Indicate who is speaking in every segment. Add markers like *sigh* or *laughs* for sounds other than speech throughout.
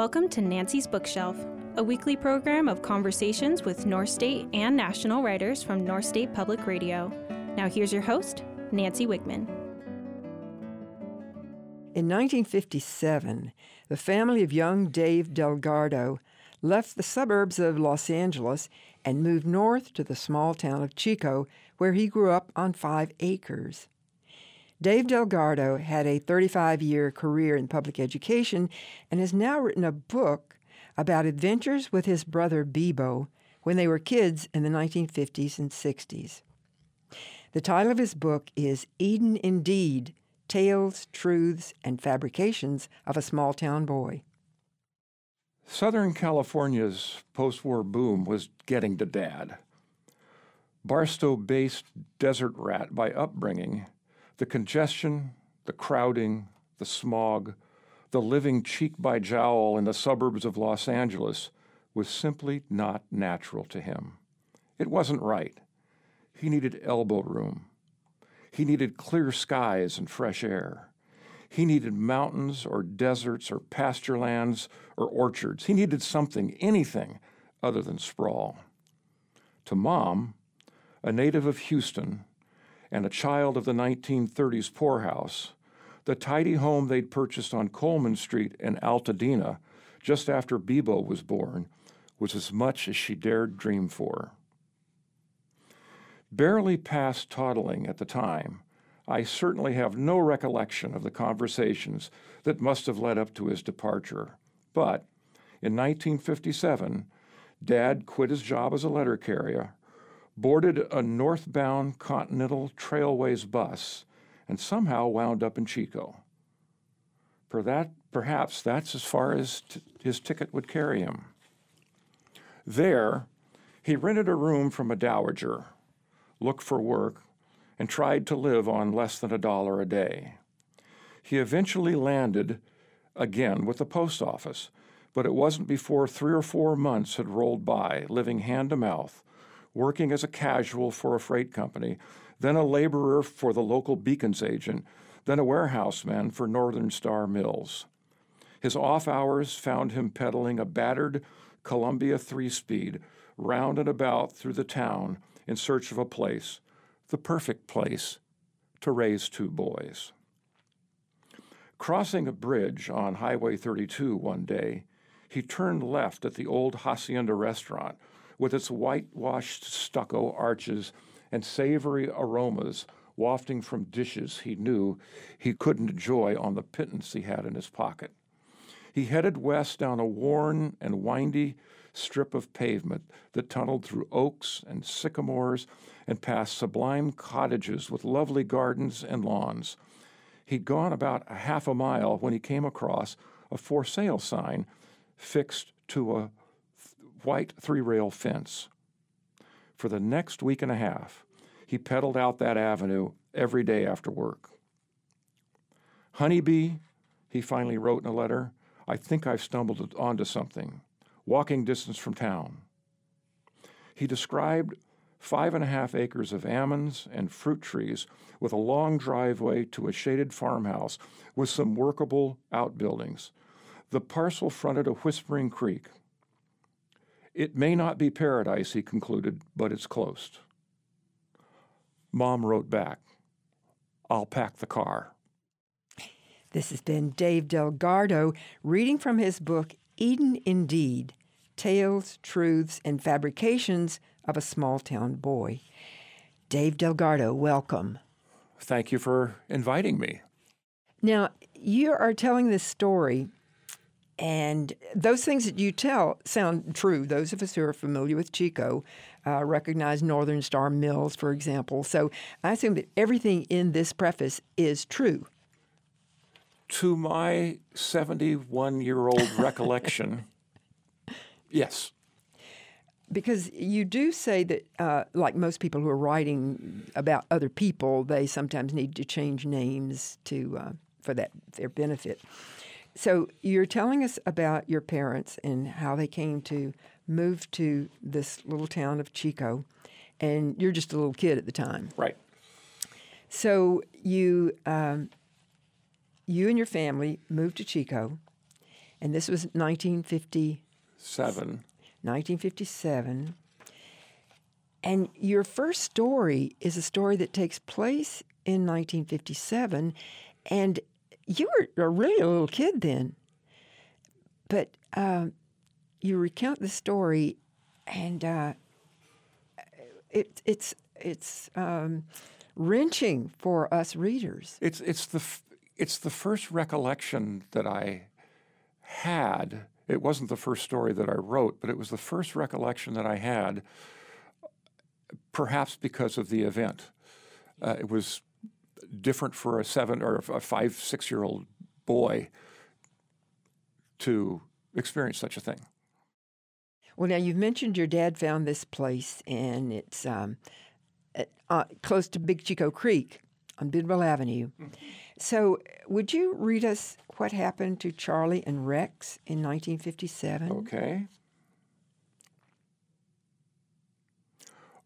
Speaker 1: Welcome to Nancy's Bookshelf, a weekly program of conversations with North State and national writers from North State Public Radio. Now, here's your host, Nancy Wiegman.
Speaker 2: In 1957, the family of young Dave Delgado left the suburbs of Los Angeles and moved north to the small town of Chico, where he grew up on five acres. Dave Delgado had a 35 year career in public education and has now written a book about adventures with his brother Bebo when they were kids in the 1950s and 60s. The title of his book is Eden Indeed Tales, Truths, and Fabrications of a Small Town Boy.
Speaker 3: Southern California's post war boom was getting to Dad. Barstow based desert rat by upbringing, the congestion, the crowding, the smog, the living cheek by jowl in the suburbs of Los Angeles was simply not natural to him. It wasn't right. He needed elbow room. He needed clear skies and fresh air. He needed mountains or deserts or pasture lands or orchards. He needed something, anything, other than sprawl. To Mom, a native of Houston, and a child of the 1930s poorhouse, the tidy home they'd purchased on Coleman Street in Altadena just after Bebo was born was as much as she dared dream for. Barely past toddling at the time, I certainly have no recollection of the conversations that must have led up to his departure. But in 1957, Dad quit his job as a letter carrier boarded a northbound Continental Trailways bus, and somehow wound up in Chico. For that, perhaps that's as far as t- his ticket would carry him. There, he rented a room from a dowager, looked for work, and tried to live on less than a dollar a day. He eventually landed again with the post office, but it wasn't before three or four months had rolled by, living hand to mouth, working as a casual for a freight company, then a laborer for the local Bekins agent, then a warehouseman for Northern Star Mills. His off hours found him pedaling a battered Columbia three speed round and about through the town in search of a place, the perfect place, to raise two boys. Crossing a bridge on Highway 32 one day, he turned left at the old Hacienda restaurant with its whitewashed stucco arches and savory aromas wafting from dishes he knew he couldn't enjoy on the pittance he had in his pocket. He headed west down a worn and windy strip of pavement that tunneled through oaks and sycamores and past sublime cottages with lovely gardens and lawns. He'd gone about a half a mile when he came across a for sale sign fixed to a white three rail fence. For the next week and a half, he pedaled out that avenue every day after work. Honeybee, he finally wrote in a letter, I think I've stumbled onto something. Walking distance from town. He described five and a half acres of almonds and fruit trees with a long driveway to a shaded farmhouse with some workable outbuildings. The parcel fronted a whispering creek. It may not be paradise, he concluded, but it's close. Mom wrote back, I'll pack the car.
Speaker 2: This has been Dave Delgado reading from his book, Eden Indeed Tales, Truths, and Fabrications of a Small Town Boy. Dave Delgado, welcome.
Speaker 3: Thank you for inviting me.
Speaker 2: Now, you are telling this story and those things that you tell sound true. Those of us who are familiar with Chico uh, recognize Northern Star Mills, for example. So I assume that everything in this preface is true.
Speaker 3: To my 71 year old *laughs* recollection, yes.
Speaker 2: Because you do say that, uh, like most people who are writing about other people, they sometimes need to change names to uh, for that their benefit. So you're telling us about your parents and how they came to move to this little town of Chico, and you're just a little kid at the time,
Speaker 3: right?
Speaker 2: So you um, you and your family moved to Chico, And this was
Speaker 3: 1957.
Speaker 2: 1957. And your first story is a story that takes place in 1957. And you were really a little kid then. But um, you recount the story, and uh, it, it's, it's um, wrenching for us readers.
Speaker 3: It's it's the f- it's the first recollection that I had. It wasn't the first story that I wrote, but it was the first recollection that I had. Perhaps because of the event, uh, it was different for a seven or a five six year old boy to experience such a thing.
Speaker 2: Well, now you've mentioned your dad found this place, and it's um, at, uh, close to Big Chico Creek on Bidwell Avenue. So, would you read us what happened to Charlie and Rex in 1957?
Speaker 3: Okay.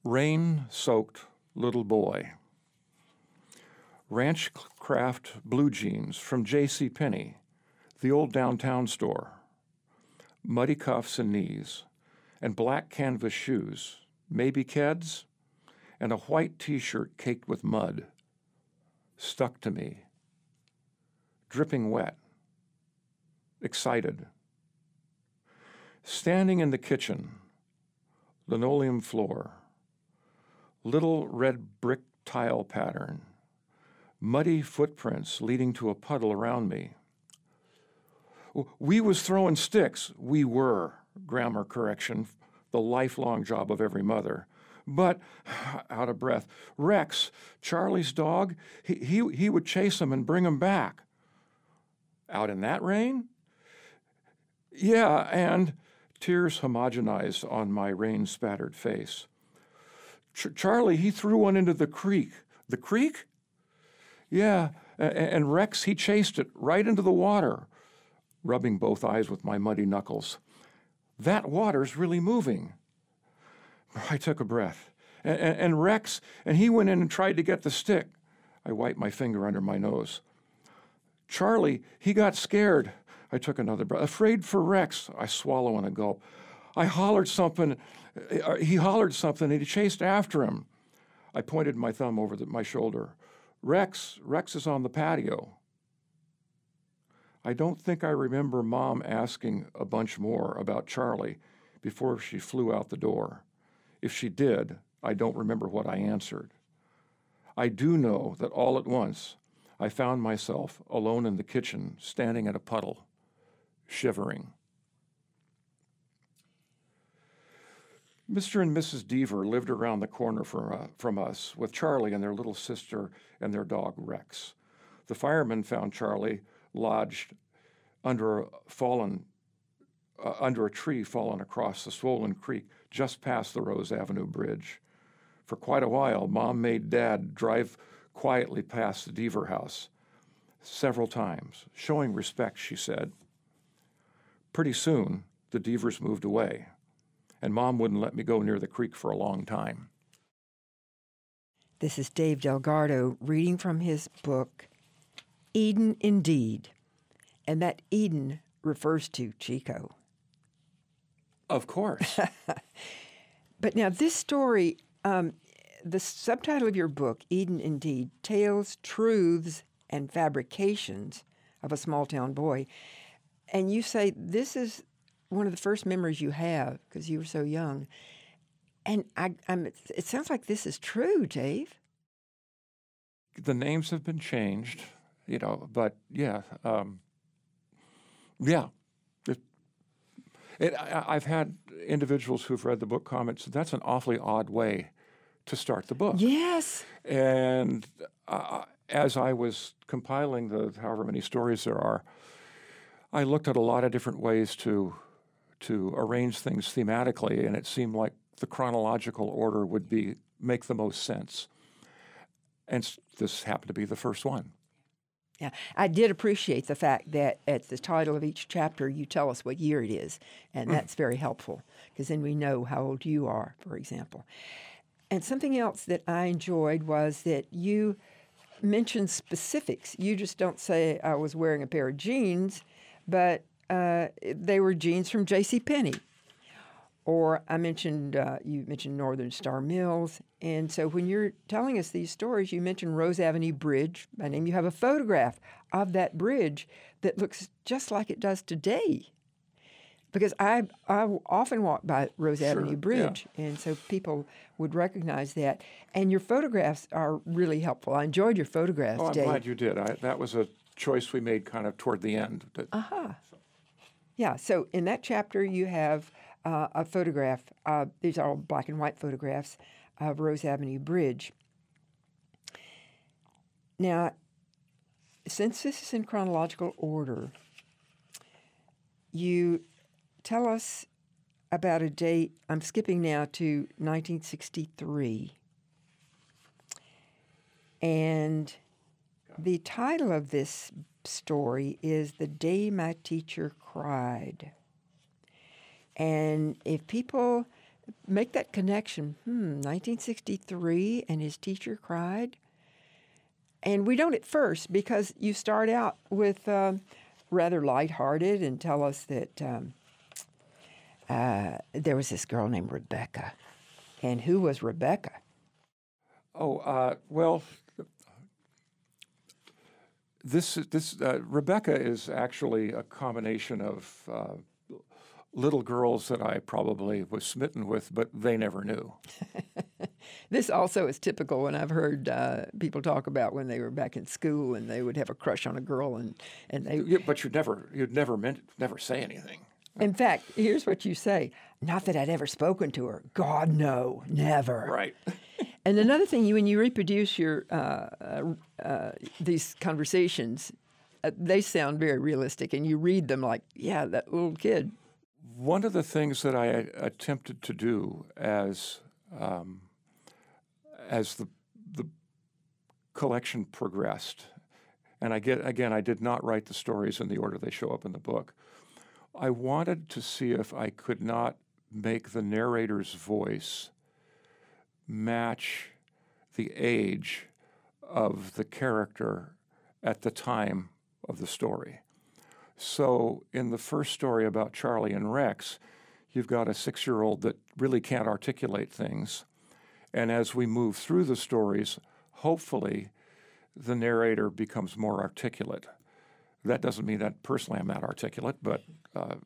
Speaker 3: Rain soaked little boy. Ranch craft blue jeans from J.C. Penney, the old downtown store. Muddy cuffs and knees, and black canvas shoes, maybe Keds, and a white t shirt caked with mud. Stuck to me. Dripping wet. Excited. Standing in the kitchen, linoleum floor, little red brick tile pattern, muddy footprints leading to a puddle around me. We was throwing sticks. We were, grammar correction, the lifelong job of every mother. But, *sighs* out of breath, Rex, Charlie's dog, he, he, he would chase him and bring him back. Out in that rain? Yeah, and tears homogenized on my rain spattered face. Ch- Charlie, he threw one into the creek. The creek? Yeah, and, Rex, he chased it right into the water, rubbing both eyes with my muddy knuckles. That water's really moving. I took a breath. And, Rex, and he went in and tried to get the stick. I wiped my finger under my nose. Charlie, he got scared. I took another breath. Afraid for Rex. I swallow in a gulp. I hollered something. Uh, he hollered something and he chased after him. I pointed my thumb over the, my shoulder. Rex, Rex is on the patio. I don't think I remember Mom asking a bunch more about Charlie before she flew out the door. If she did, I don't remember what I answered. I do know that all at once I found myself alone in the kitchen, standing at a puddle, shivering. Mr. and Mrs. Deaver lived around the corner from, uh, from us with Charlie and their little sister and their dog Rex. The firemen found Charlie lodged under a fallen uh, under a tree fallen across the swollen creek just past the Rose Avenue Bridge. For quite a while, Mom made Dad drive quietly past the Deaver house several times, showing respect, she said. Pretty soon, the Deavers moved away, and Mom wouldn't let me go near the creek for a long time.
Speaker 2: This is Dave Delgado reading from his book, Eden Indeed. And that Eden refers to Chico.
Speaker 3: Of course. *laughs*
Speaker 2: but now, this story, um, the subtitle of your book, Eden Indeed Tales, Truths, and Fabrications of a Small Town Boy. And you say this is one of the first memories you have because you were so young. And I, I'm, it sounds like this is true, Dave.
Speaker 3: The names have been changed, you know, but yeah, um, yeah, it, I, have had individuals who've read the book comment, so that's an awfully odd way to start the book.
Speaker 2: Yes.
Speaker 3: And uh, as I was compiling the however many stories there are, I looked at a lot of different ways to to arrange things thematically, and it seemed like the chronological order would be make the most sense. And this happened to be the first one.
Speaker 2: Yeah, I did appreciate the fact that at the title of each chapter you tell us what year it is, and mm. that's very helpful because then we know how old you are, for example. And something else that I enjoyed was that you mentioned specifics. You just don't say I was wearing a pair of jeans, but uh, they were jeans from J.C. Penney. Or I mentioned uh, you mentioned Northern Star Mills, and so when you're telling us these stories, you mentioned Rose Avenue Bridge by name. You have a photograph of that bridge that looks just like it does today. Because I I often walk by Rose
Speaker 3: Sure,
Speaker 2: Avenue
Speaker 3: yeah.
Speaker 2: Bridge, and so people would recognize that. And your photographs are really helpful. I enjoyed your photographs,
Speaker 3: Oh, I'm
Speaker 2: Dave.
Speaker 3: glad you did. I, that was a choice we made kind of toward the end. that-
Speaker 2: Yeah, so in that chapter, you have uh, a photograph. Uh, these are all black and white photographs of Rose Avenue Bridge. Now, since this is in chronological order, you tell us about a date. I'm skipping now to 1963. And the title of this story is The Day My Teacher Cried. And if people make that connection, hmm, 1963 and his teacher cried. And we don't at first because you start out with um, rather lighthearted and tell us that um, uh, there was this girl named Rebecca. And who was Rebecca?
Speaker 3: Oh, uh, well, this this uh, Rebecca is actually a combination of uh, little girls that I probably was smitten with, but they never knew. *laughs*
Speaker 2: This also is typical when I've heard uh, people talk about when they were back in school and they would have a crush on a girl and, and they
Speaker 3: Yeah, but you'd never you'd never meant never say anything.
Speaker 2: In fact, here's what you say. Not that I'd ever spoken to her. God, no, never.
Speaker 3: Right.
Speaker 2: And another thing, when you reproduce your uh, uh, uh, these conversations, uh, they sound very realistic, and you read them like, yeah, that little kid.
Speaker 3: One of the things that I attempted to do as um, as the the collection progressed, and I get again, I did not write the stories in the order they show up in the book. I wanted to see if I could not make the narrator's voice match the age of the character at the time of the story. So, in the first story about Charlie and Rex, you've got a six year old that really can't articulate things. And as we move through the stories, hopefully the narrator becomes more articulate. That doesn't mean that personally I'm not articulate, but uh,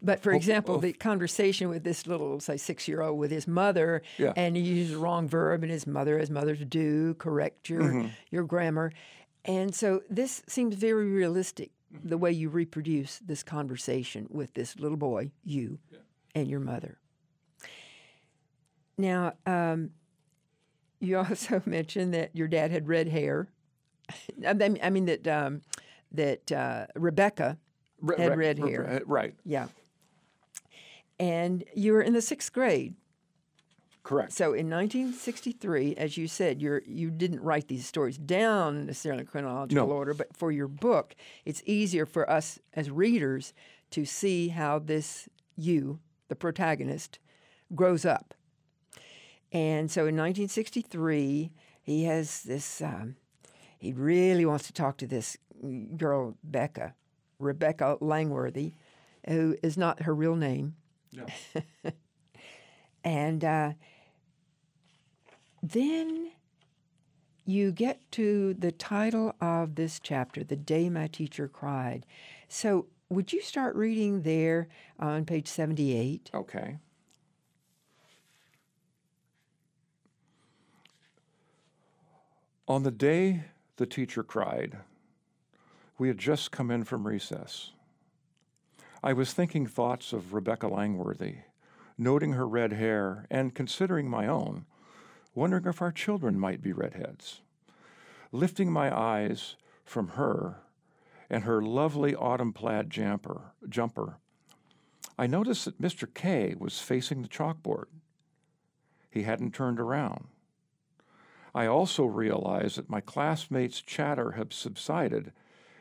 Speaker 2: But for
Speaker 3: Oh,
Speaker 2: example,
Speaker 3: oh.
Speaker 2: the conversation with this little, say, six year old with his mother,
Speaker 3: Yeah.
Speaker 2: and he uses the wrong verb, and his mother, as mothers do, correct your,
Speaker 3: Mm-hmm.
Speaker 2: your grammar. And so this seems very realistic, the way you reproduce this conversation with this little boy, you, and your mother. Now, um, you *laughs* also mentioned that your dad had red hair. I mean, I mean that um, that uh, Rebecca had
Speaker 3: re-
Speaker 2: red
Speaker 3: re-
Speaker 2: hair.
Speaker 3: right,
Speaker 2: Yeah. And you were in the sixth grade.
Speaker 3: correct.
Speaker 2: So in 1963, as you said, you're, you didn't write these stories down necessarily in chronological
Speaker 3: No.
Speaker 2: order, but for your book, it's easier for us as readers to see how this you, the protagonist, grows up. And so in 1963, he has this, um, he really wants to talk to this girl, Becca, Rebecca Langworthy, who is not her real name.
Speaker 3: No. *laughs*
Speaker 2: And uh, then you get to the title of this chapter, The Day My Teacher Cried. So, would you start reading there on page 78?
Speaker 3: Okay. On the day the teacher cried, we had just come in from recess. I was thinking thoughts of Rebecca Langworthy, noting her red hair and considering my own, wondering if our children might be redheads. Lifting my eyes from her and her lovely autumn plaid jumper, jumper, I noticed that Mr. K was facing the chalkboard. He hadn't turned around. I also realized that my classmates' chatter had subsided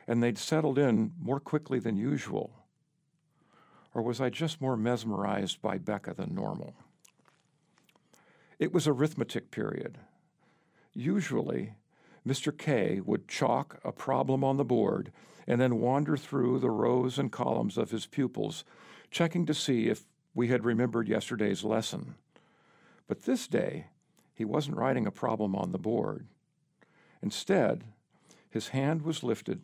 Speaker 3: and they'd settled in more quickly than usual. Or was I just more mesmerized by Becca than normal? It was arithmetic period. Usually, Mr. K would chalk a problem on the board and then wander through the rows and columns of his pupils, checking to see if we had remembered yesterday's lesson. But this day, he wasn't writing a problem on the board. Instead, his hand was lifted,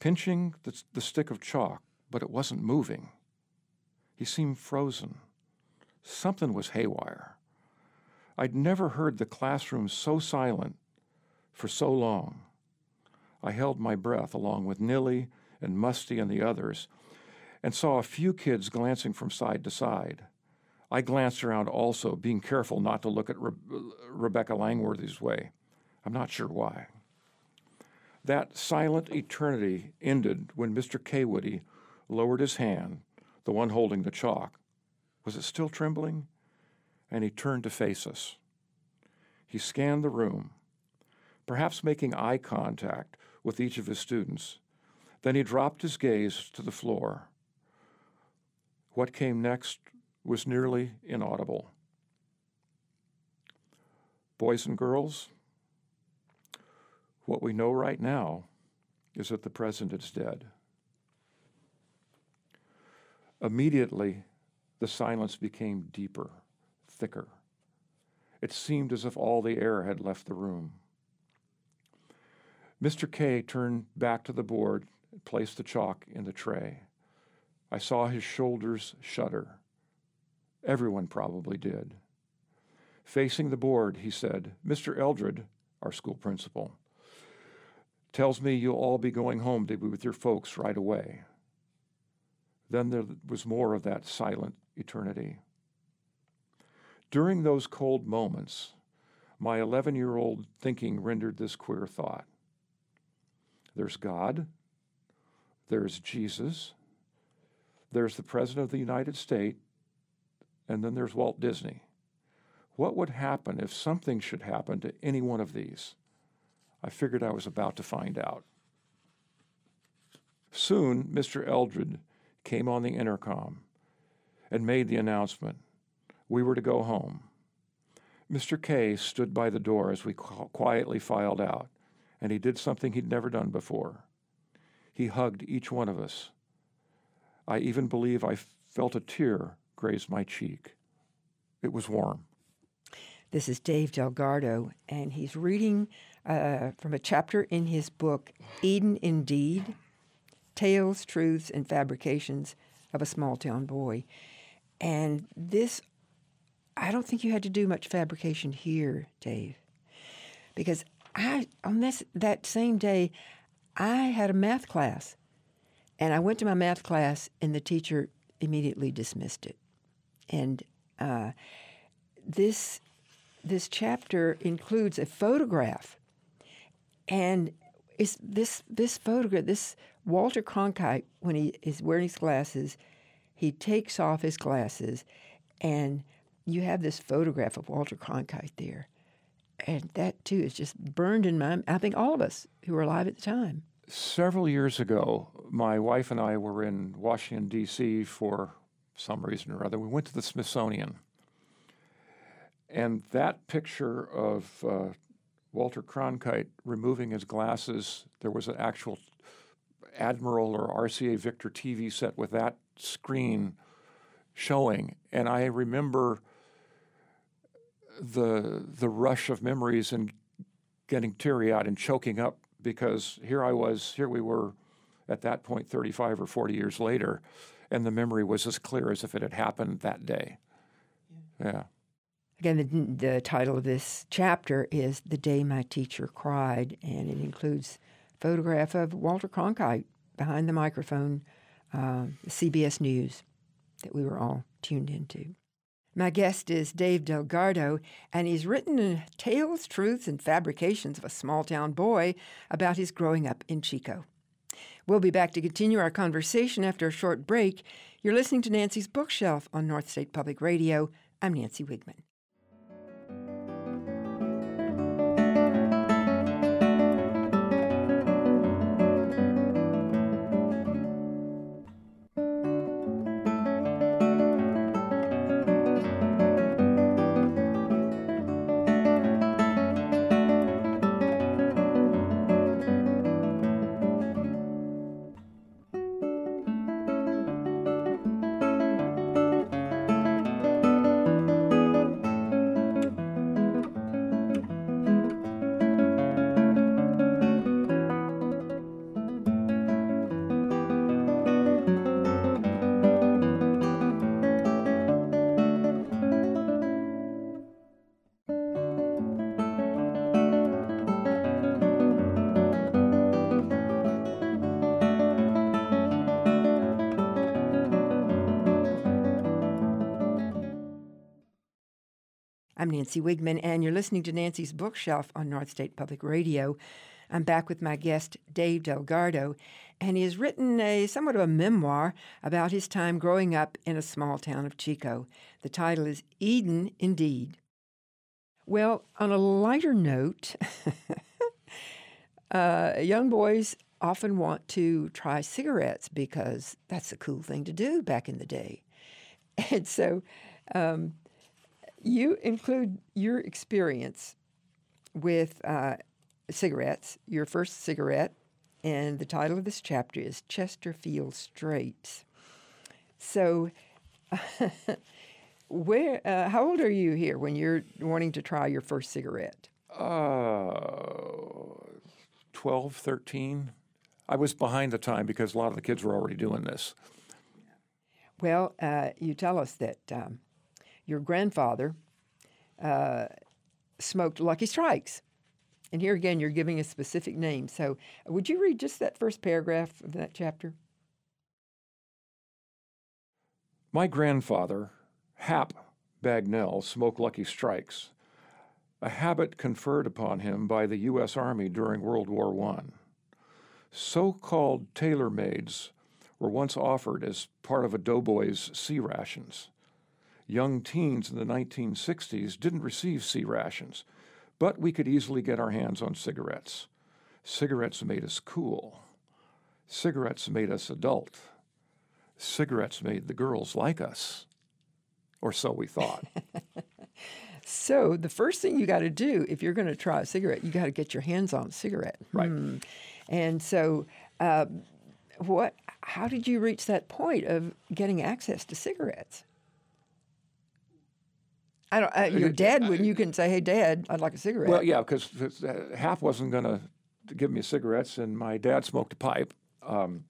Speaker 3: pinching the, the stick of chalk, but it wasn't moving. He seemed frozen. Something was haywire. I'd never heard the classroom so silent for so long. I held my breath along with Nilly and Musty and the others and saw a few kids glancing from side to side. I glanced around also, being careful not to look at Re- Rebecca Langworthy's way. I'm not sure why. That silent eternity ended when Mr. Kaywoody lowered his hand, the one holding the chalk. Was it still trembling? And he turned to face us. He scanned the room, perhaps making eye contact with each of his students. Then he dropped his gaze to the floor. What came next was nearly inaudible. Boys and girls, what we know right now is that the president is dead. Immediately, the silence became deeper, thicker. It seemed as if all the air had left the room. Mr. K turned back to the board and placed the chalk in the tray. I saw his shoulders shudder. Everyone probably did. Facing the board, he said, Mr. Eldred, our school principal, tells me you'll all be going home to be with your folks right away. Then there was more of that silent eternity. During those cold moments, my 11 year old thinking rendered this queer thought there's God, there's Jesus, there's the President of the United States, and then there's Walt Disney. What would happen if something should happen to any one of these? I figured I was about to find out. Soon, Mr. Eldred came on the intercom and made the announcement. We were to go home. Mr. K stood by the door as we quietly filed out, and he did something he'd never done before. He hugged each one of us. I even believe I felt a tear graze my cheek. It was warm.
Speaker 2: This is Dave Delgado, and he's reading uh, from a chapter in his book, Eden Indeed Tales, Truths, and Fabrications of a Small Town Boy. And this, I don't think you had to do much fabrication here, Dave, because I, on this, that same day, I had a math class. And I went to my math class, and the teacher immediately dismissed it and uh, this this chapter includes a photograph, and is this this photograph this Walter Cronkite when he is wearing his glasses, he takes off his glasses, and you have this photograph of Walter Cronkite there, and that too is just burned in my. I think all of us who were alive at the time.
Speaker 3: Several years ago, my wife and I were in Washington D.C. for some reason or other, we went to the Smithsonian. And that picture of uh, Walter Cronkite removing his glasses, there was an actual Admiral or RCA Victor TV set with that screen showing. And I remember the the rush of memories and getting teary eyed and choking up because here I was, here we were at that point 35 or 40 years later and the memory was as clear as if it had happened that day. Yeah. yeah.
Speaker 2: Again, the, the title of this chapter is The Day My Teacher Cried, and it includes a photograph of Walter Cronkite behind the microphone, uh, CBS News, that we were all tuned into. My guest is Dave Delgado, and he's written Tales, Truths, and Fabrications of a Small Town Boy about his growing up in Chico. We'll be back to continue our conversation after a short break. You're listening to Nancy's Bookshelf on North State Public Radio. I'm Nancy Wiegman. Nancy Wiegman, and you're listening to Nancy's Bookshelf on North State Public Radio. I'm back with my guest, Dave Delgado, and he has written a somewhat of a memoir about his time growing up in a small town of Chico. The title is Eden Indeed. Well, on a lighter note, *laughs* uh, young boys often want to try cigarettes because that's a cool thing to do back in the day. *laughs* And so um, you include your experience with uh, cigarettes, your first cigarette, and the title of this chapter is Chesterfield Straights. So, *laughs* where? Uh, how old are you here when you're wanting to try your first cigarette?
Speaker 3: Uh, 12, 13. I was behind the time because a lot of the kids were already doing this.
Speaker 2: Well, uh, you tell us that um, your grandfather uh, smoked Lucky Strikes. And here again, you're giving a specific name. So, would you read just that first paragraph of that chapter?
Speaker 3: My grandfather, Hap Bagnell, smoked Lucky Strikes, a habit conferred upon him by the U.S. Army during World War I. So called tailor mades were once offered as part of a doughboy's C rations. Young teens in the 1960s didn't receive C rations but we could easily get our hands on cigarettes. Cigarettes made us cool. Cigarettes made us adult. Cigarettes made the girls like us. Or so we thought. *laughs*
Speaker 2: so, the first thing you got to do if you're going to try a cigarette, you got to get your hands on a cigarette.
Speaker 3: Right.
Speaker 2: Hmm. And so, uh, what? How did you reach that point of getting access to cigarettes? I don't. Uh, your dad, when you can say, "Hey, Dad, I'd like a cigarette."
Speaker 3: Well, yeah, because uh, Hap wasn't going to give me cigarettes, and my dad smoked a pipe. Um,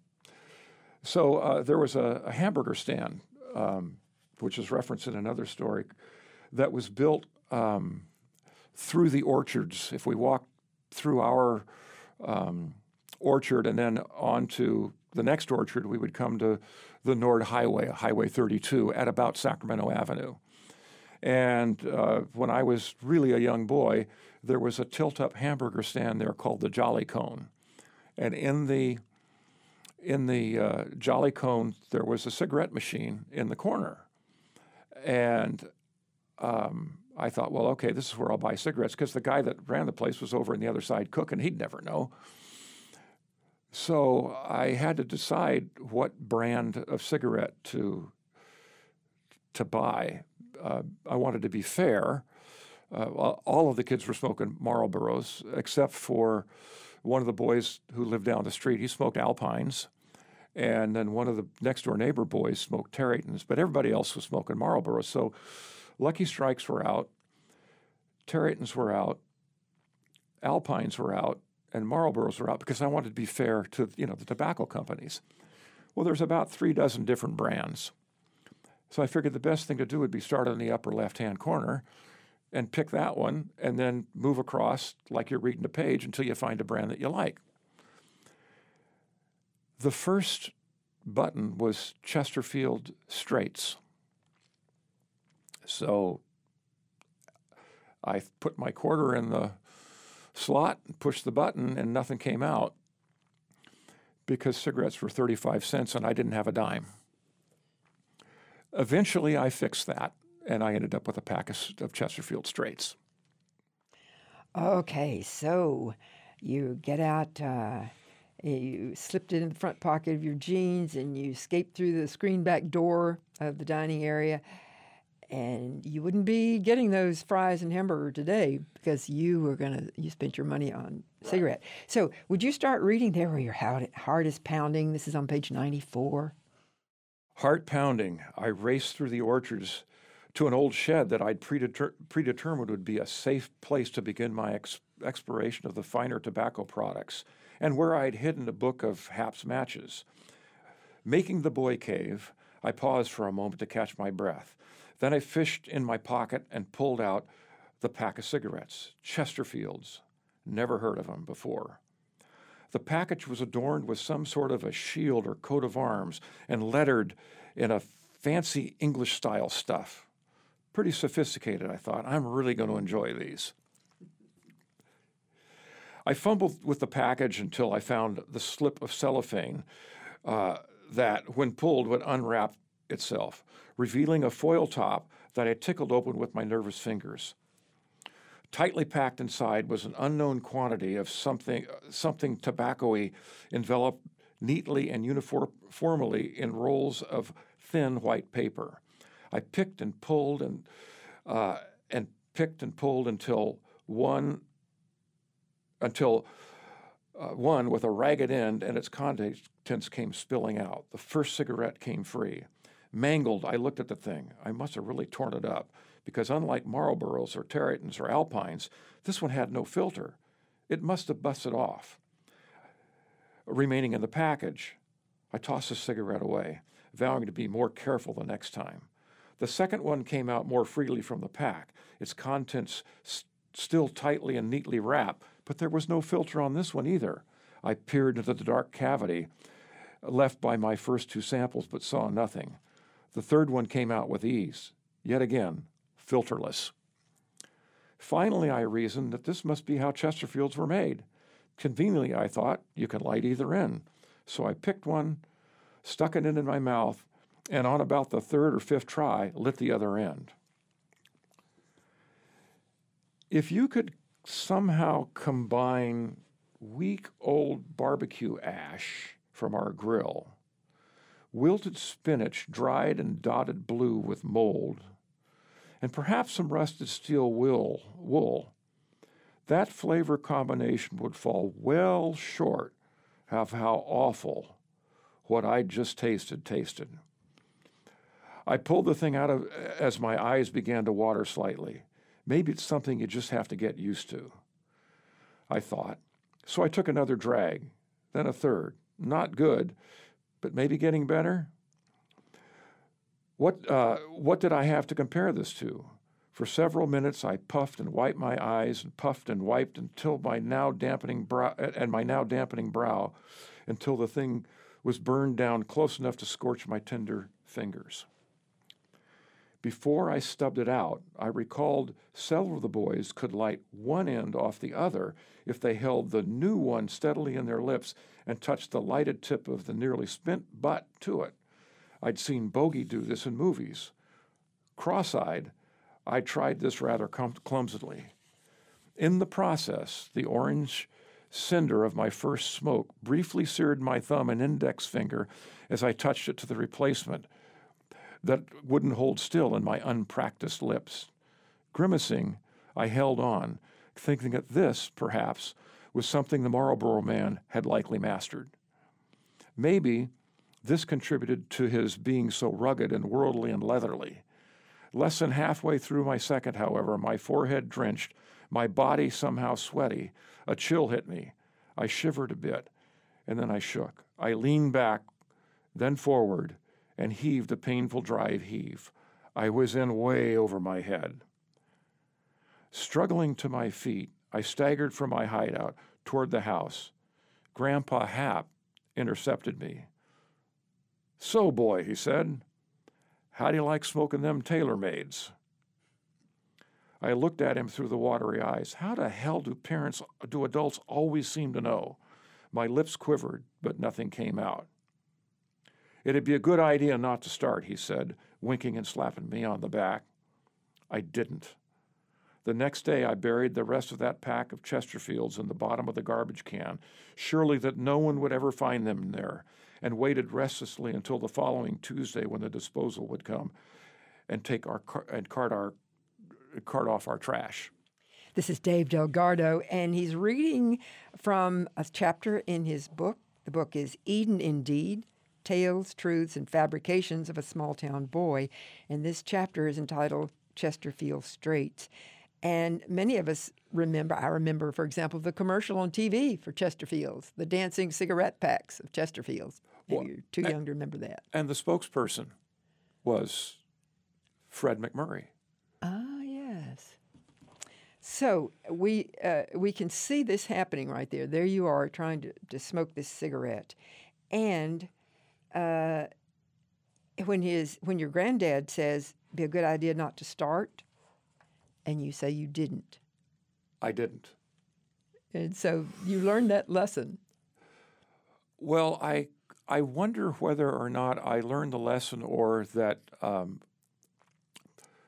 Speaker 3: so uh, there was a, a hamburger stand, um, which is referenced in another story, that was built um, through the orchards. If we walked through our um, orchard and then on to the next orchard, we would come to the Nord Highway, Highway 32, at about Sacramento Avenue. And uh, when I was really a young boy, there was a tilt up hamburger stand there called the Jolly Cone. And in the in the uh, Jolly Cone, there was a cigarette machine in the corner. And um, I thought, well, okay, this is where I'll buy cigarettes because the guy that ran the place was over on the other side cooking. He'd never know. So I had to decide what brand of cigarette to to buy uh, I wanted to be fair. Uh, all of the kids were smoking Marlboros, except for one of the boys who lived down the street. He smoked Alpines. And then one of the next door neighbor boys smoked Tareytons, but everybody else was smoking Marlboros. So Lucky Strikes were out, Tareytons were out, Alpines were out, and Marlboros were out because I wanted to be fair to you know the tobacco companies. Well, there's about three dozen different brands. So I figured the best thing to do would be start in the upper left hand corner and pick that one and then move across like you're reading a page until you find a brand that you like. The first button was Chesterfield Straights. So I put my quarter in the slot, pushed the button, and nothing came out because cigarettes were 35 cents and I didn't have a dime. Eventually, I fixed that, and I ended up with a pack of, of Chesterfield Straights.
Speaker 2: Okay, so you get out, uh, you slipped it in the front pocket of your jeans, and you escaped through the screen back door of the dining area. And you wouldn't be getting those fries and hamburger today because you were gonna you spent your money on cigarette. So would you start reading there where your heart is pounding? This is on page ninety four.
Speaker 3: Heart pounding, I raced through the orchards to an old shed that I'd predeter- predetermined would be a safe place to begin my ex- exploration of the finer tobacco products, and where I'd hidden a book of Hap's matches. Making the boy cave, I paused for a moment to catch my breath. Then I fished in my pocket and pulled out the pack of cigarettes, Chesterfields. Never heard of them before. The package was adorned with some sort of a shield or coat of arms and lettered in a fancy English style stuff Pretty sophisticated, I thought. I'm really going to enjoy these. I fumbled with the package until I found the slip of cellophane uh, that, when pulled, would unwrap itself, revealing a foil top that I tickled open with my nervous fingers. Tightly packed inside was an unknown quantity of something, something tobacco-y, enveloped neatly and uniformly in rolls of thin white paper. I picked and pulled and uh, and picked and pulled until one until uh, one with a ragged end and its contents came spilling out. The first cigarette came free. Mangled, I looked at the thing. I must have really torn it up because unlike Marlboros or Tareytons or Alpines, this one had no filter. It must have busted off. Remaining in the package, I tossed the cigarette away, vowing to be more careful the next time. The second one came out more freely from the pack, its contents st- still tightly and neatly wrapped, but there was no filter on this one either. I peered into the dark cavity left by my first two samples, but saw nothing. The third one came out with ease. Yet again, filterless. Finally, I reasoned that this must be how Chesterfields were made. Conveniently, I thought, you can light either end. So I picked one, stuck it into my mouth, and on about the third or fifth try, lit the other end. If you could somehow combine week old barbecue ash from our grill, wilted spinach dried and dotted blue with mold, and perhaps some rusted steel wool, wool, that flavor combination would fall well short of how awful what I'd just tasted tasted. I pulled the thing out of as my eyes began to water slightly. Maybe it's something you just have to get used to. I thought. So I took another drag, then a third. Not good, but maybe getting better. What, uh, what did I have to compare this to? For several minutes, I puffed and wiped my eyes and puffed and wiped until my now dampening brow and my now dampening brow, until the thing was burned down close enough to scorch my tender fingers. Before I stubbed it out, I recalled several of the boys could light one end off the other if they held the new one steadily in their lips and touched the lighted tip of the nearly spent butt to it. I'd seen Bogey do this in movies. Cross eyed, I tried this rather clumsily. In the process, the orange cinder of my first smoke briefly seared my thumb and index finger as I touched it to the replacement that wouldn't hold still in my unpracticed lips. Grimacing, I held on, thinking that this, perhaps, was something the Marlboro man had likely mastered. Maybe this contributed to his being so rugged and worldly and leatherly. Less than halfway through my second, however, my forehead drenched, my body somehow sweaty, a chill hit me. I shivered a bit, and then I shook. I leaned back, then forward, and heaved a painful drive heave. I was in way over my head. Struggling to my feet, I staggered from my hideout toward the house. Grandpa Hap intercepted me. So, boy, he said, how do you like smoking them tailor mades? I looked at him through the watery eyes. How the hell do parents, do adults always seem to know? My lips quivered, but nothing came out. It'd be a good idea not to start, he said, winking and slapping me on the back. I didn't. The next day, I buried the rest of that pack of Chesterfields in the bottom of the garbage can, surely that no one would ever find them there, and waited restlessly until the following Tuesday when the disposal would come and take our and cart our cart off our trash.
Speaker 2: This is Dave Delgado, and he's reading from a chapter in his book. The book is Eden Indeed Tales, Truths, and Fabrications of a Small Town Boy. And this chapter is entitled Chesterfield Straights. And many of us remember, I remember, for example, the commercial on TV for Chesterfields, the dancing cigarette packs of Chesterfields. Well, you're too young to remember that.
Speaker 3: And the spokesperson was Fred MacMurray.
Speaker 2: Ah, yes. So we uh, we can see this happening right there. There you are trying to, to smoke this cigarette, and uh, when his when your granddad says, be a good idea not to start, and you say you didn't.
Speaker 3: I didn't.
Speaker 2: And so you learned that lesson.
Speaker 3: Well, I I wonder whether or not I learned the lesson or that um,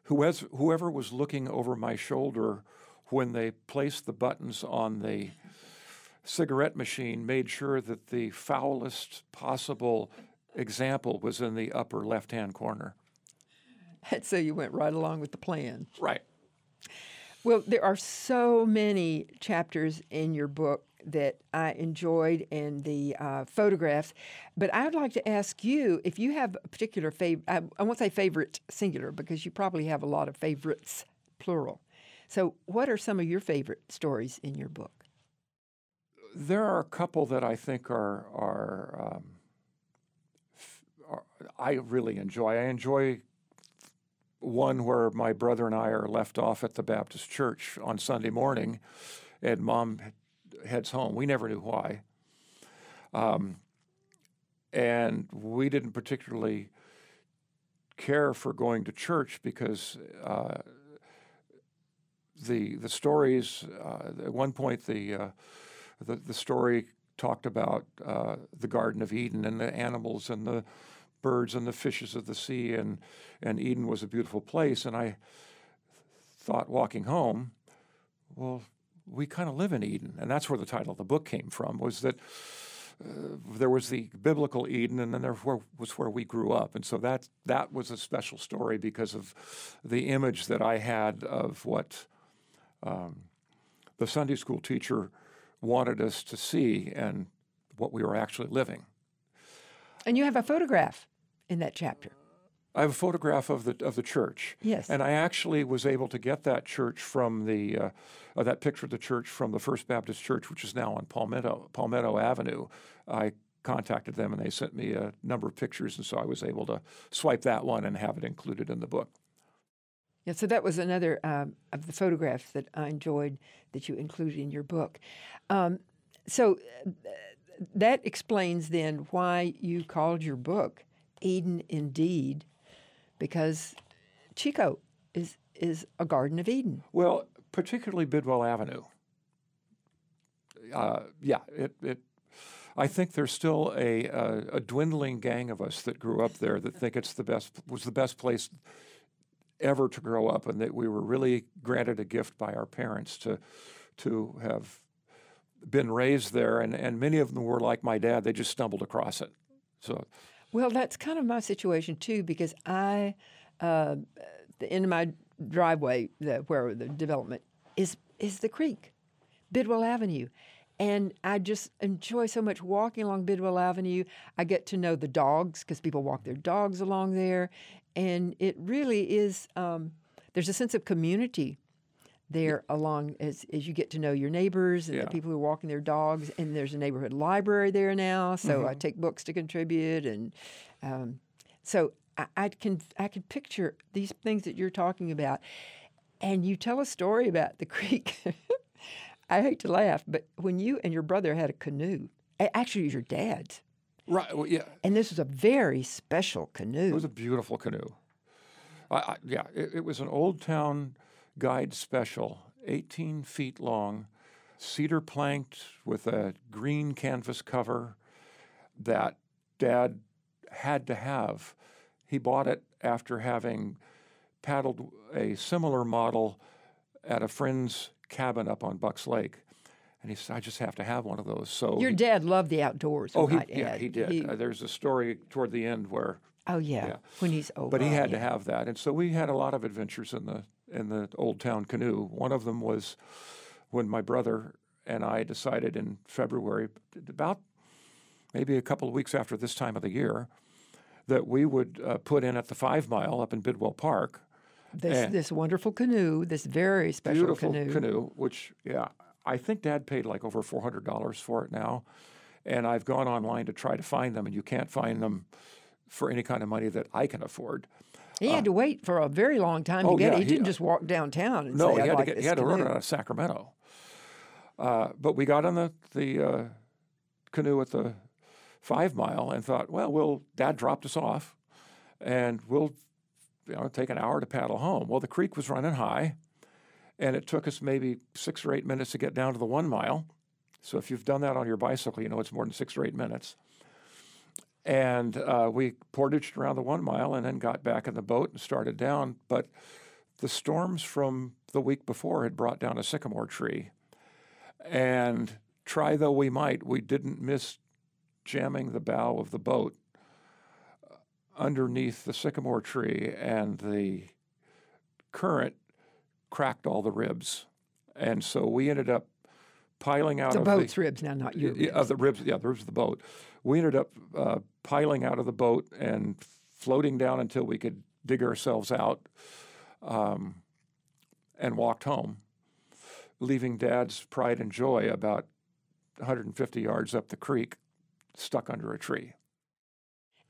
Speaker 3: whoever, whoever was looking over my shoulder when they placed the buttons on the cigarette machine made sure that the foulest possible example was in the upper left hand corner.
Speaker 2: And *laughs* so you went right along with the plan.
Speaker 3: Right.
Speaker 2: Well, there are so many chapters in your book that I enjoyed and the uh, photographs. But I'd like to ask you if you have a particular favorite, I, I won't say favorite singular because you probably have a lot of favorites plural. So, what are some of your favorite stories in your book?
Speaker 3: There are a couple that I think are, are, um, are I really enjoy. I enjoy one where my brother and I are left off at the Baptist church on Sunday morning, and mom heads home. We never knew why. Um, and we didn't particularly care for going to church because uh, the the stories uh, at one point the, uh, the the story talked about uh, the Garden of Eden and the animals and the birds and the fishes of the sea and and Eden was a beautiful place and I thought walking home well we kind of live in Eden, and that's where the title of the book came from. Was that uh, there was the biblical Eden, and then there was where we grew up, and so that that was a special story because of the image that I had of what um, the Sunday school teacher wanted us to see and what we were actually living.
Speaker 2: And you have a photograph in that chapter.
Speaker 3: I have a photograph of the of the church.
Speaker 2: Yes.
Speaker 3: And I actually was able to get that church from the uh, uh, that picture of the church from the First Baptist Church, which is now on Palmetto Palmetto Avenue. I contacted them and they sent me a number of pictures, and so I was able to swipe that one and have it included in the book.
Speaker 2: Yeah, so that was another um, of the photographs that I enjoyed that you included in your book. Um, so uh, that explains then why you called your book Eden Indeed because Chico is is a Garden of Eden.
Speaker 3: Well, particularly Bidwell Avenue. Uh, yeah, it, it. I think there's still a, a, a dwindling gang of us that grew up there that think it's the best was the best place ever to grow up, and that we were really granted a gift by our parents to to have been raised there, and, and many of them were like my dad; they just stumbled across it. So
Speaker 2: well, that's kind of my situation too, because I, uh, of my driveway, the, where the development is, is the creek, Bidwell Avenue. And I just enjoy so much walking along Bidwell Avenue. I get to know the dogs because people walk their dogs along there. And it really is, um, there's a sense of community there along as, as you get to know your neighbors and
Speaker 3: Yeah.
Speaker 2: the people who are walking their dogs. And there's a neighborhood library there now, so
Speaker 3: Mm-hmm.
Speaker 2: I take books to contribute. And um, so I, I can I can picture these things that you're talking about. And you tell a story about the *laughs* creek. I hate to laugh, but when you and your brother had a canoe, actually, it was your dad's,
Speaker 3: right, well, yeah,
Speaker 2: and this was a very special canoe.
Speaker 3: It was a beautiful canoe. I, I, yeah, it, it was an Old Town Guide special, 18 feet long, cedar planked with a green canvas cover that Dad had to have. He bought it after having paddled a similar model at a friend's cabin up on Bucks Lake. And he said, I just have to have one of those. So
Speaker 2: Your
Speaker 3: he-
Speaker 2: dad loved the outdoors.
Speaker 3: oh, he, yeah, he did. Uh, there's a story toward the end where
Speaker 2: oh yeah,
Speaker 3: yeah.
Speaker 2: when he's old.
Speaker 3: but he had to have that, and so we had a lot of adventures in the in the old town canoe. One of them was when my brother and I decided in February, about maybe a couple of weeks after this time of the year, that we would uh, put in at the Five Mile up in Bidwell Park.
Speaker 2: this this wonderful canoe, this very special
Speaker 3: beautiful
Speaker 2: canoe.
Speaker 3: which yeah, I think Dad paid like over four hundred dollars for it now, and I've gone online to try to find them, and you can't find them for any kind of money that I can afford.
Speaker 2: He had to wait for a very long time
Speaker 3: oh,
Speaker 2: to get
Speaker 3: yeah,
Speaker 2: it. He,
Speaker 3: he-
Speaker 2: didn't just walk downtown and
Speaker 3: No,
Speaker 2: say,
Speaker 3: he had
Speaker 2: like
Speaker 3: to get, he had to run out of Sacramento. Uh, but we got on the the uh, canoe at the five mile and thought, well, we'll Dad dropped us off, and we'll you know, take an hour to paddle home. Well, the creek was running high, and it took us maybe six or eight minutes to get down to the one mile. So if you've done that on your bicycle, you know it's more than six or eight minutes. And uh, we portaged around the one mile and then got back in the boat and started down. But the storms from the week before had brought down a sycamore tree. And try though we might, we didn't miss jamming the bow of the boat underneath the sycamore tree, and the current cracked all the ribs. And so we ended up piling out
Speaker 2: the
Speaker 3: of
Speaker 2: boat's
Speaker 3: the
Speaker 2: ribs now, not your ribs.
Speaker 3: of the ribs. Yeah, the ribs of the boat. We ended up uh, piling out of the boat and floating down until we could dig ourselves out, um, and walked home, leaving Dad's pride and joy about 150 yards up the creek, stuck under a tree.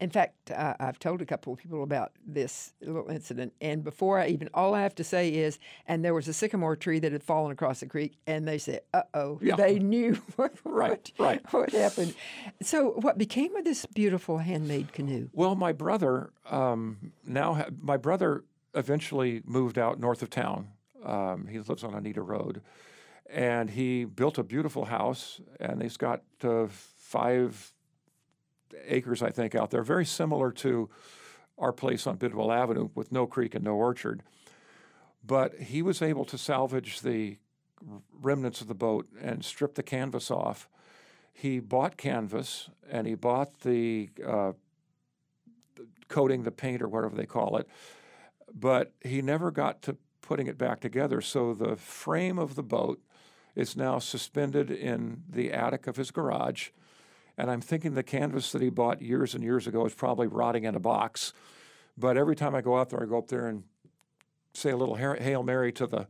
Speaker 2: In fact, uh, I've told a couple of people about this little incident, and before I even, all I have to say is, and there was a sycamore tree that had fallen across the creek, and they said, "Uh oh,"
Speaker 3: Yeah.
Speaker 2: they knew *laughs* what,
Speaker 3: Right,
Speaker 2: what,
Speaker 3: right.
Speaker 2: what happened. So, what became of this beautiful handmade canoe?
Speaker 3: Well, my brother um, now ha- my brother eventually moved out north of town. Um, he lives on Anita Road, and he built a beautiful house, and he's got uh, five acres, I think, out there, very similar to our place on Bidwell Avenue with no creek and no orchard. But he was able to salvage the remnants of the boat and strip the canvas off. He bought canvas and he bought the uh, coating, the paint, or whatever they call it, but he never got to putting it back together. So the frame of the boat is now suspended in the attic of his garage. And I'm thinking the canvas that he bought years and years ago is probably rotting in a box. But every time I go out there, I go up there and say a little Hail Mary to the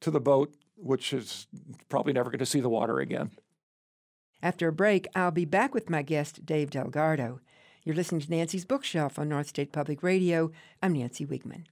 Speaker 3: to the boat, which is probably never going to see the water again.
Speaker 2: After a break, I'll be back with my guest, Dave Delgardo. You're listening to Nancy's Bookshelf on North State Public Radio. I'm Nancy Wiegman.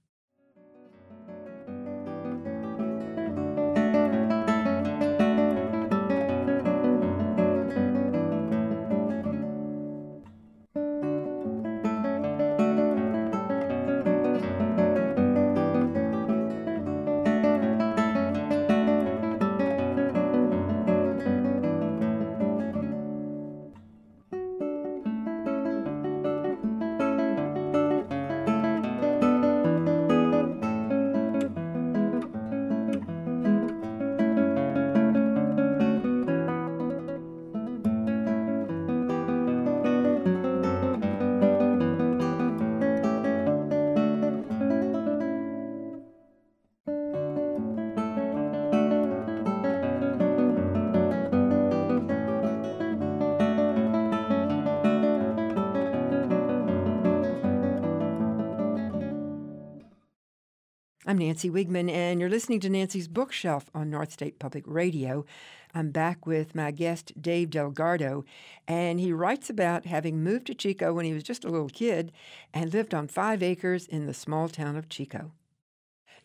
Speaker 2: I'm Nancy Wiegman, and you're listening to Nancy's Bookshelf on North State Public Radio. I'm back with my guest, Dave Delgardo, and he writes about having moved to Chico when he was just a little kid and lived on five acres in the small town of Chico.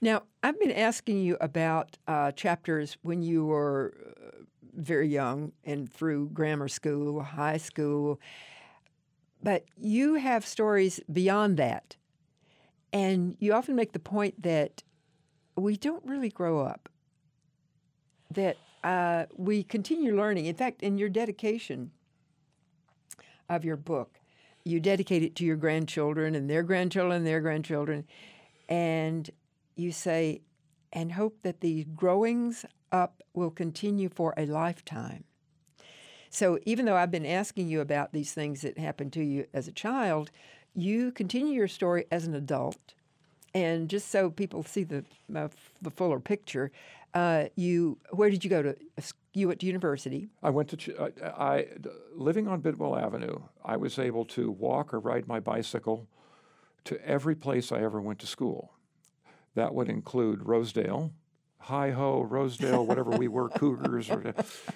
Speaker 2: Now, I've been asking you about uh, chapters when you were uh, very young and through grammar school, high school, but you have stories beyond that. And you often make the point that we don't really grow up, that uh, we continue learning. In fact, in your dedication of your book, you dedicate it to your grandchildren and their grandchildren and their grandchildren. And you say, and hope that the growings up will continue for a lifetime. So even though I've been asking you about these things that happened to you as a child, you continue your story as an adult. And just so people see the, uh, the fuller picture, uh, you where did you go to? You went to university.
Speaker 3: I went to I, I living on Bidwell Avenue. I was able to walk or ride my bicycle to every place I ever went to school. That would include Rosedale, Hi Ho, Rosedale, whatever we were, *laughs* Cougars, or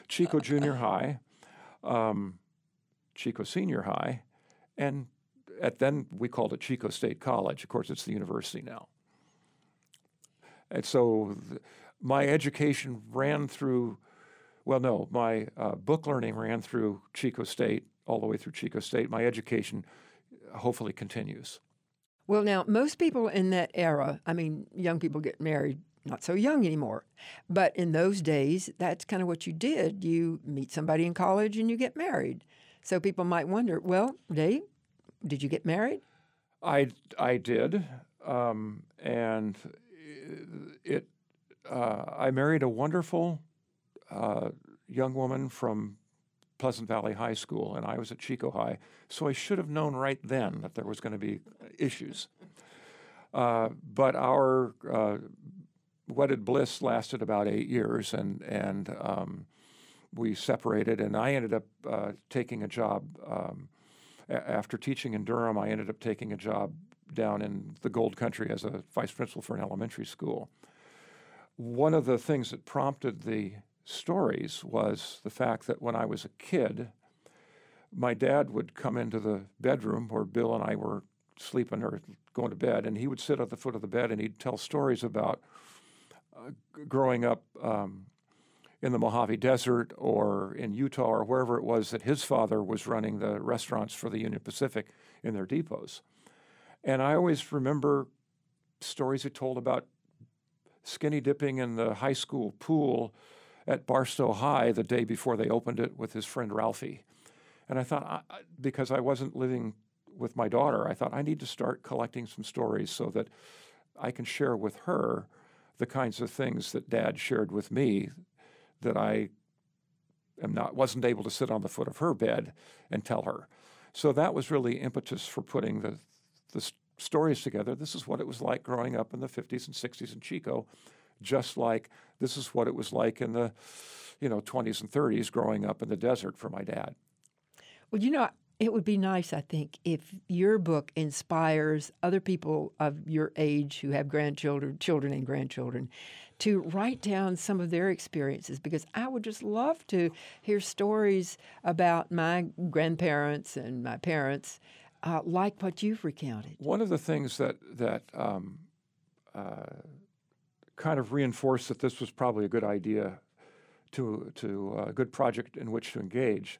Speaker 3: Chico Junior High, um, Chico Senior High, and at then we called it Chico State College. Of course, it's the university now. And so th- my education ran through, well, no, my uh, book learning ran through Chico State, all the way through Chico State. My education uh, hopefully continues.
Speaker 2: Well, now, most people in that era, I mean, young people get married not so young anymore. But in those days, that's kind of what you did. You meet somebody in college and you get married. So people might wonder, well, Dave, did you get married?
Speaker 3: I, I did. Um, and it, uh, I married a wonderful uh, young woman from Pleasant Valley High School, and I was at Chico High. So I should have known right then that there was going to be issues. Uh, but our uh, wedded bliss lasted about eight years, and and um, we separated. And I ended up uh, taking a job um, after teaching in Durham. I ended up taking a job down in the Gold Country as a vice principal for an elementary school. One of the things that prompted the stories was the fact that when I was a kid, my dad would come into the bedroom where Bill and I were sleeping or going to bed, and he would sit at the foot of the bed and he'd tell stories about uh, growing up um, in the Mojave Desert or in Utah or wherever it was that his father was running the restaurants for the Union Pacific in their depots. And I always remember stories he told about skinny dipping in the high school pool at Barstow High the day before they opened it with his friend Ralphie. And I thought, because I wasn't living with my daughter, I thought I need to start collecting some stories so that I can share with her the kinds of things that Dad shared with me that I am not wasn't able to sit on the foot of her bed and tell her. So that was really impetus for putting the the stories together. This is what it was like growing up in the 50s and 60s in Chico, just like this is what it was like in the you know 20s and 30s growing up in the desert for my dad.
Speaker 2: Well, you know, it would be nice, I think, if your book inspires other people of your age who have grandchildren, children, and grandchildren to write down some of their experiences because I would just love to hear stories about my grandparents and my parents, uh, like what you've recounted.
Speaker 3: One of the things that that um, uh, kind of reinforced that this was probably a good idea to to uh, a good project in which to engage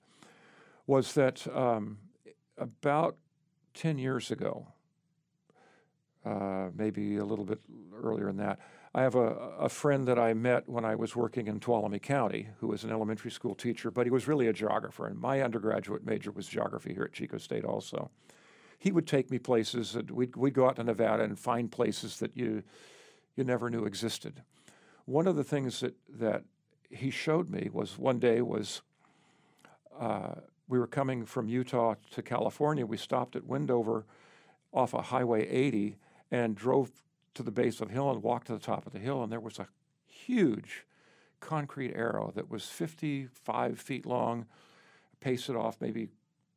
Speaker 3: was that um, about 10 years ago, uh, maybe a little bit earlier than that, I have a, a friend that I met when I was working in Tuolumne County who was an elementary school teacher, but he was really a geographer. And my undergraduate major was geography here at Chico State also. He would take me places that we'd, we'd go out to Nevada and find places that you, you never knew existed. One of the things that, that he showed me was one day was uh, we were coming from Utah to California. We stopped at Wendover off of Highway 80 and drove to the base of the hill and walked to the top of the hill, and there was a huge concrete arrow that was 55 feet long, pasted off maybe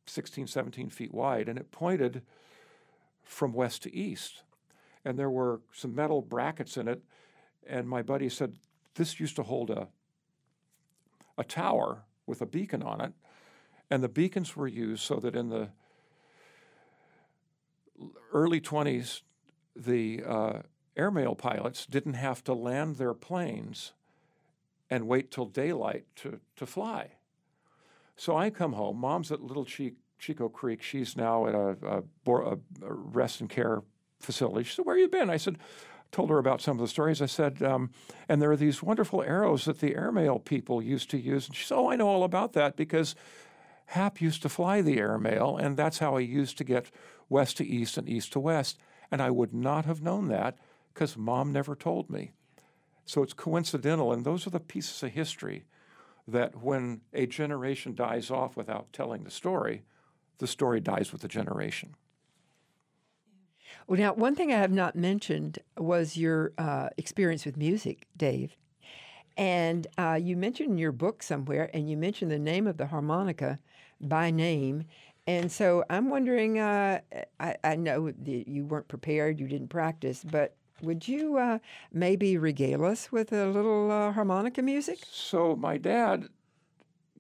Speaker 3: 16, 17 feet wide, and it pointed from west to east. And there were some metal brackets in it, and my buddy said, This used to hold a, a tower with a beacon on it, and the beacons were used so that in the early 20s, the uh, airmail pilots didn't have to land their planes and wait till daylight to, to fly. So I come home. Mom's at Little Chico Creek. She's now at a, a, a, rest and care facility. She said, Where you been? I said, told her about some of the stories. I said, um, and there are these wonderful arrows that the airmail people used to use. And she said, Oh, I know all about that because Hap used to fly the airmail, and that's how he used to get west to east and east to west. And I would not have known that because mom never told me. So it's coincidental, and those are the pieces of history that when a generation dies off without telling the story, the story dies with the generation.
Speaker 2: Well, now, one thing I have not mentioned was your uh, experience with music, Dave. And uh, you mentioned in your book somewhere, and you mentioned the name of the harmonica by name. And so I'm wondering uh, I, I, know that you weren't prepared, you didn't practice, but would you uh, maybe regale us with a little uh, harmonica music?
Speaker 3: So, my dad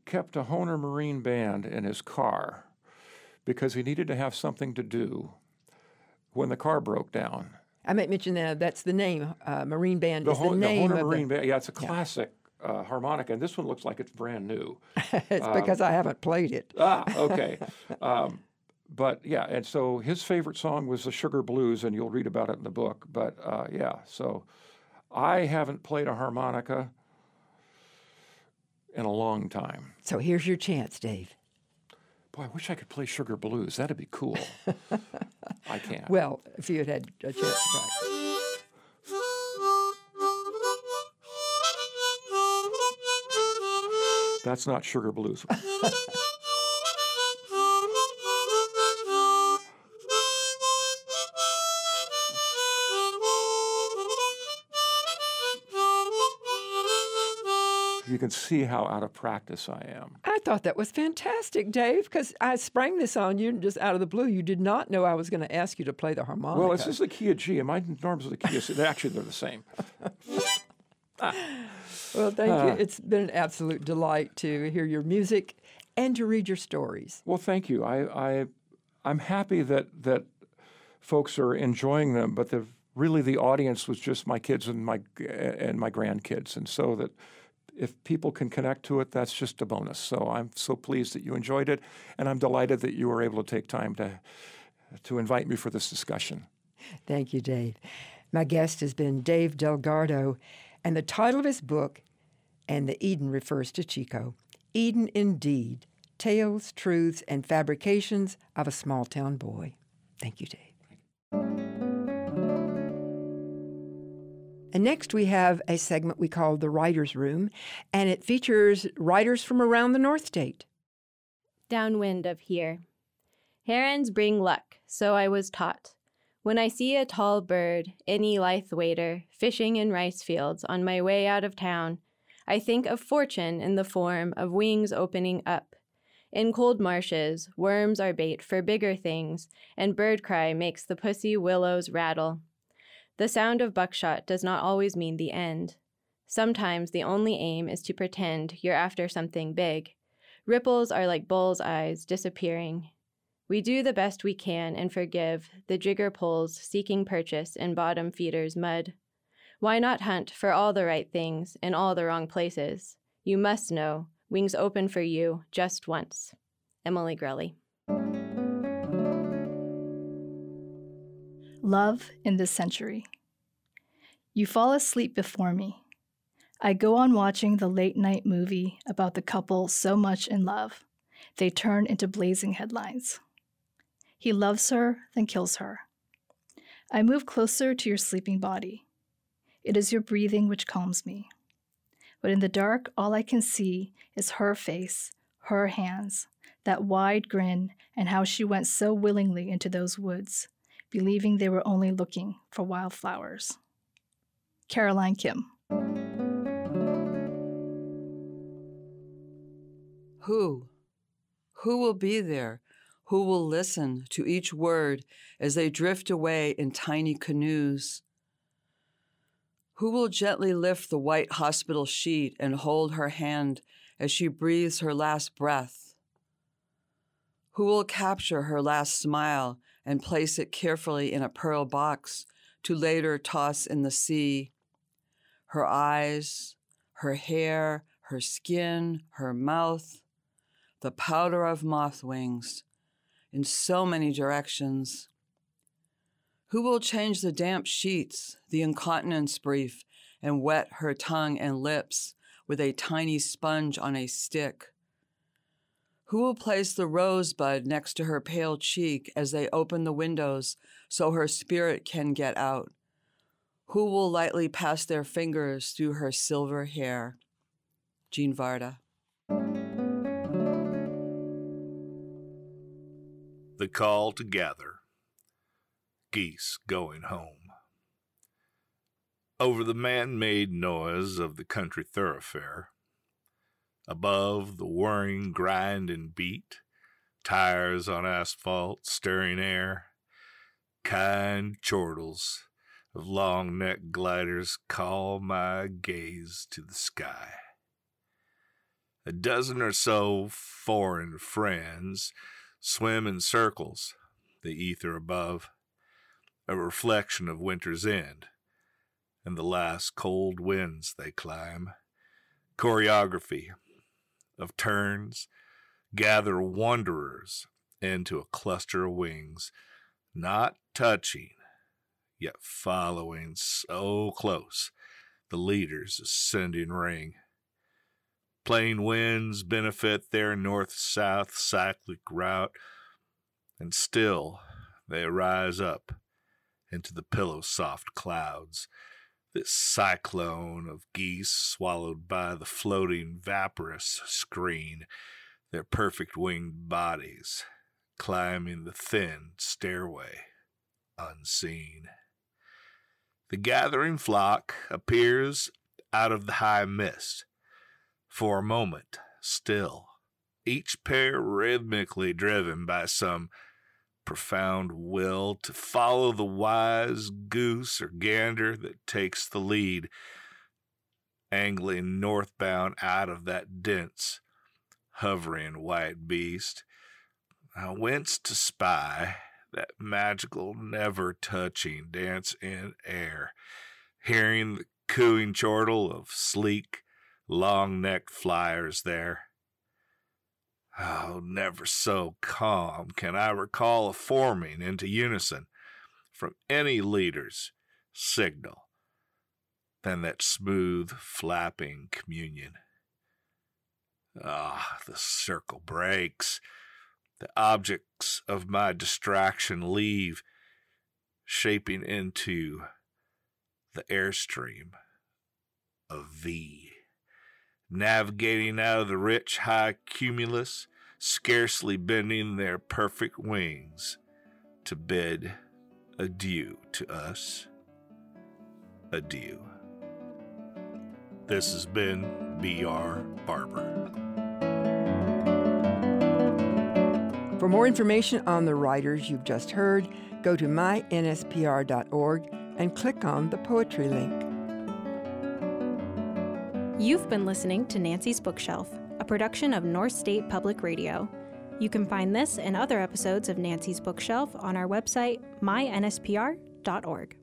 Speaker 3: kept a Hohner Marine band in his car because he needed to have something to do when the car broke down.
Speaker 2: I might mention that that's the name. Uh, Marine Band
Speaker 3: the
Speaker 2: is the name
Speaker 3: the Hohner
Speaker 2: of
Speaker 3: Marine
Speaker 2: the,
Speaker 3: Band. Yeah, it's a classic yeah. Uh, harmonica, and this one looks like it's brand new. *laughs*
Speaker 2: it's um, because I haven't played it.
Speaker 3: ah, okay. *laughs* Um, but yeah, and so his favorite song was the Sugar Blues, and you'll read about it in the book. But uh, yeah, so I haven't played a harmonica in a long time.
Speaker 2: So here's your chance, Dave.
Speaker 3: Boy, I wish I could play Sugar Blues. That'd be cool. *laughs* I can't.
Speaker 2: Well, if you had had a chance to practice.
Speaker 3: That's not Sugar Blues. *laughs* you can see how out of practice I am.
Speaker 2: I thought that was fantastic, Dave, because I sprang this on you just out of the blue. You did not know I was going to ask you to play the harmonica.
Speaker 3: Well, this is the key of G, and my norms are the key of C. Actually, they're the same. *laughs*
Speaker 2: Well, thank uh, you. It's been an absolute delight to hear your music and to read your stories.
Speaker 3: Well, thank you. I, I I'm happy that that folks are enjoying them, but the really the audience was just my kids and my and my grandkids, and so that if people can connect to it, that's just a bonus. So I'm so pleased that you enjoyed it, and I'm delighted that you were able to take time to to invite me for this discussion.
Speaker 2: Thank you, Dave. My guest has been Dave Delgardo, and the title of his book, and the Eden refers to Chico. Eden indeed, tales, truths, and fabrications of a small town boy. Thank you, Dave. And next, we have a segment we call the Writer's Room, and it features writers from around the North State.
Speaker 4: Downwind of here. Herons bring luck, so I was taught. When I see a tall bird, any lithe waiter, fishing in rice fields on my way out of town, I think of fortune in the form of wings opening up. In cold marshes, worms are bait for bigger things, and bird cry makes the pussy willows rattle. The sound of buckshot does not always mean the end. Sometimes the only aim is to pretend you're after something big. Ripples are like bull's eyes disappearing. We do the best we can and forgive the jigger pulls seeking purchase in bottom feeders' mud. Why not hunt for all the right things in all the wrong places? You must know, wings open for you just once. Emily Grelly.
Speaker 5: Love in this century. You fall asleep before me. I go on watching the late night movie about the couple so much in love, they turn into blazing headlines. He loves her, then kills her. I move closer to your sleeping body. It is your breathing which calms me. But in the dark, all I can see is her face, her hands, that wide grin, and how she went so willingly into those woods, believing they were only looking for wildflowers. Caroline Kim.
Speaker 6: Who? Who will be there? Who will listen to each word as they drift away in tiny canoes? Who will gently lift the white hospital sheet and hold her hand as she breathes her last breath? Who will capture her last smile and place it carefully in a pearl box to later toss in the sea. Her eyes, her hair, her skin, her mouth, the powder of moth wings, in so many directions. Who will change the damp sheets, the incontinence brief, and wet her tongue and lips with a tiny sponge on a stick? Who will place the rosebud next to her pale cheek as they open the windows so her spirit can get out? Who will lightly pass their fingers through her silver hair? Jean Varda.
Speaker 7: The call to gather. Geese going home. Over the man made noise of the country thoroughfare, Above the whirring grind and beat, tires on asphalt stirring air, kind chortles of long necked gliders call my gaze to the sky. A dozen or so foreign friends swim in circles, the ether above, a reflection of winter's end, and the last cold winds they climb. Choreography of turns gather wanderers into a cluster of wings, not touching, yet following so close the leader's ascending ring. Plain winds benefit their north south cyclic route, and still they rise up into the pillow soft clouds, this cyclone of geese swallowed by the floating vaporous screen, their perfect winged bodies climbing the thin stairway unseen. The gathering flock appears out of the high mist for a moment still, each pair rhythmically driven by some profound will to follow the wise goose or gander that takes the lead, angling northbound out of that dense, hovering white beast. I winced to spy that magical, never touching dance in air, hearing the cooing chortle of sleek, long necked flyers there. Oh, never so calm can I recall a forming into unison from any leader's signal than that smooth, flapping communion. Ah, the circle breaks. The objects of my distraction leave, shaping into the airstream of V navigating out of the rich high cumulus, scarcely bending their perfect wings to bid adieu to us. Adieu. This has been B.R. Barber.
Speaker 2: For more information on the writers you've just heard, go to mynspr.org and click on the poetry link.
Speaker 1: You've been listening to Nancy's Bookshelf, a production of North State Public Radio. You can find this and other episodes of Nancy's Bookshelf on our website, mynspr.org.